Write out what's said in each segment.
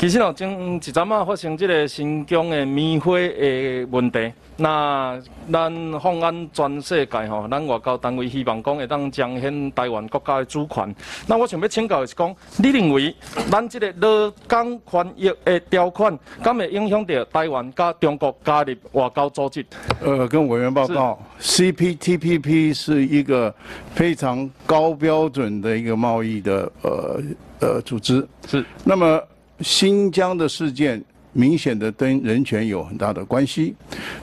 其实哦，前一阵啊发生这个新疆的棉花的问题，那咱放眼全世界吼，咱外交单位希望讲会当彰显台湾国家的主权。那我想要请教的是讲，你认为咱这个劳工权益的条款，敢会影响到台湾甲中国加入外交组织？呃，跟委员报告，CPTPP 是一个非常高标准的一个贸易的呃呃组织。是。那么新疆的事件明显的跟人权有很大的关系，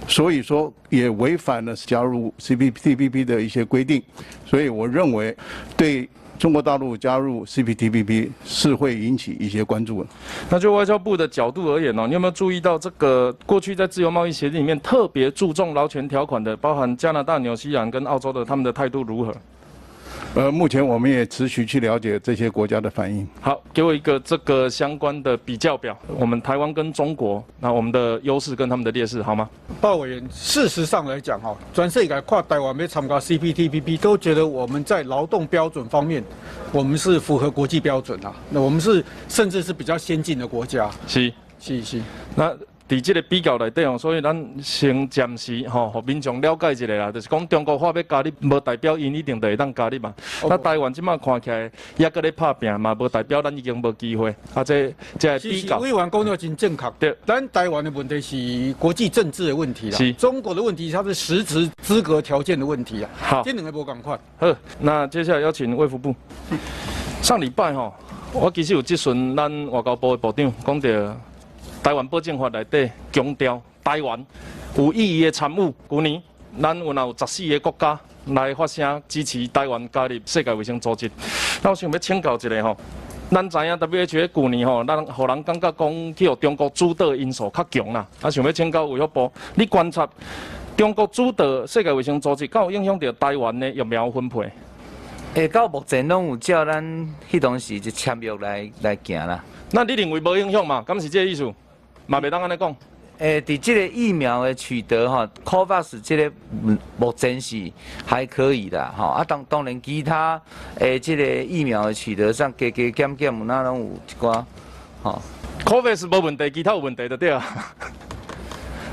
所以说也违反了加入 CPTPP 的一些规定。所以我认为对。中国大陆加入 CPTPP 是会引起一些关注的。那就外交部的角度而言呢，你有没有注意到这个过去在自由贸易协定里面特别注重劳权条款的，包含加拿大、纽西兰跟澳洲的，他们的态度如何？呃，目前我们也持续去了解这些国家的反应。好，给我一个这个相关的比较表。我们台湾跟中国，那我们的优势跟他们的劣势，好吗？鲍委员，事实上来讲，哈，全世界跨台湾没参加 CPTPP，都觉得我们在劳动标准方面，我们是符合国际标准啊。那我们是甚至是比较先进的国家。是是是。那。伫即个比较内底哦，所以咱先暂时吼，互民众了解一下啦。就是讲中国话要加入，无代表因一定就会当加入嘛。那台湾即摆看起来也搁咧拍拼嘛，无代表咱已经无机会。啊，这这比较。委员讲得真正确。对。咱台湾的问题是国际政治的问题啦。是。中国的问题，它是实质资格条件的问题啊。好。这两个无共款。好，那接下来邀请卫福部。上礼拜吼，我其实有咨询咱外交部的部长，讲到。台湾保证法内底强调，台湾有意义的参与。去年，咱有有十四个国家来发声支持台湾加入世界卫生组织。那我想要请教一下吼，咱知影 WHO 去年吼，咱互人感觉讲去互中国主导因素较强啦。啊，想要请教卫福部，你观察中国主导世界卫生组织，敢有影响到台湾的疫苗分配？诶，到目前拢有照咱迄当时就签约来来行啦。那你认为无影响嘛？敢是这个意思？嘛，袂当安尼讲。诶，伫即个疫苗的取得吼，COVAX 即个目前是还可以的吼。啊，当当然其他诶，即个疫苗的取得上加加减减，有哪拢有一寡吼。COVAX 无问题，其他有问题就对啊。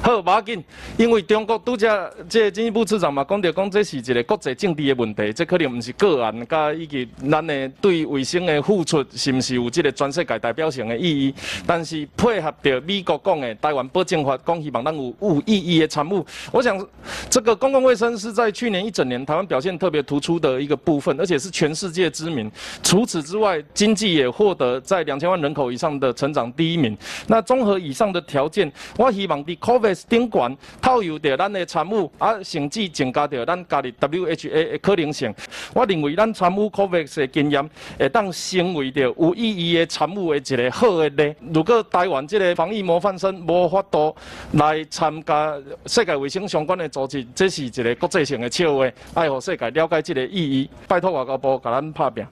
好，无要紧，因为中国拄则即个经济部次长嘛，讲着讲这是一个国际政治的问题，这可能毋是个案，甲以及咱的对卫生的付出是毋是有即个全世界代表性的意义？但是配合着美国讲的台湾保证法，讲希望咱有有意义的参与。我想，这个公共卫生是在去年一整年台湾表现特别突出的一个部分，而且是全世界知名。除此之外，经济也获得在两千万人口以上的成长第一名。那综合以上的条件，我希望伫 COVID 顶悬套用着咱的参与，啊，甚至增加着咱加入 WHA 的可能性。我认为咱参与 COVAX 的经验，会当成为着有意义的参与的一个好的例。如果台湾这个防疫模范生无法度来参加世界卫生相关的组织，这是一个国际性的笑话。爱互世界了解这个意义，拜托外交部甲咱拍拼。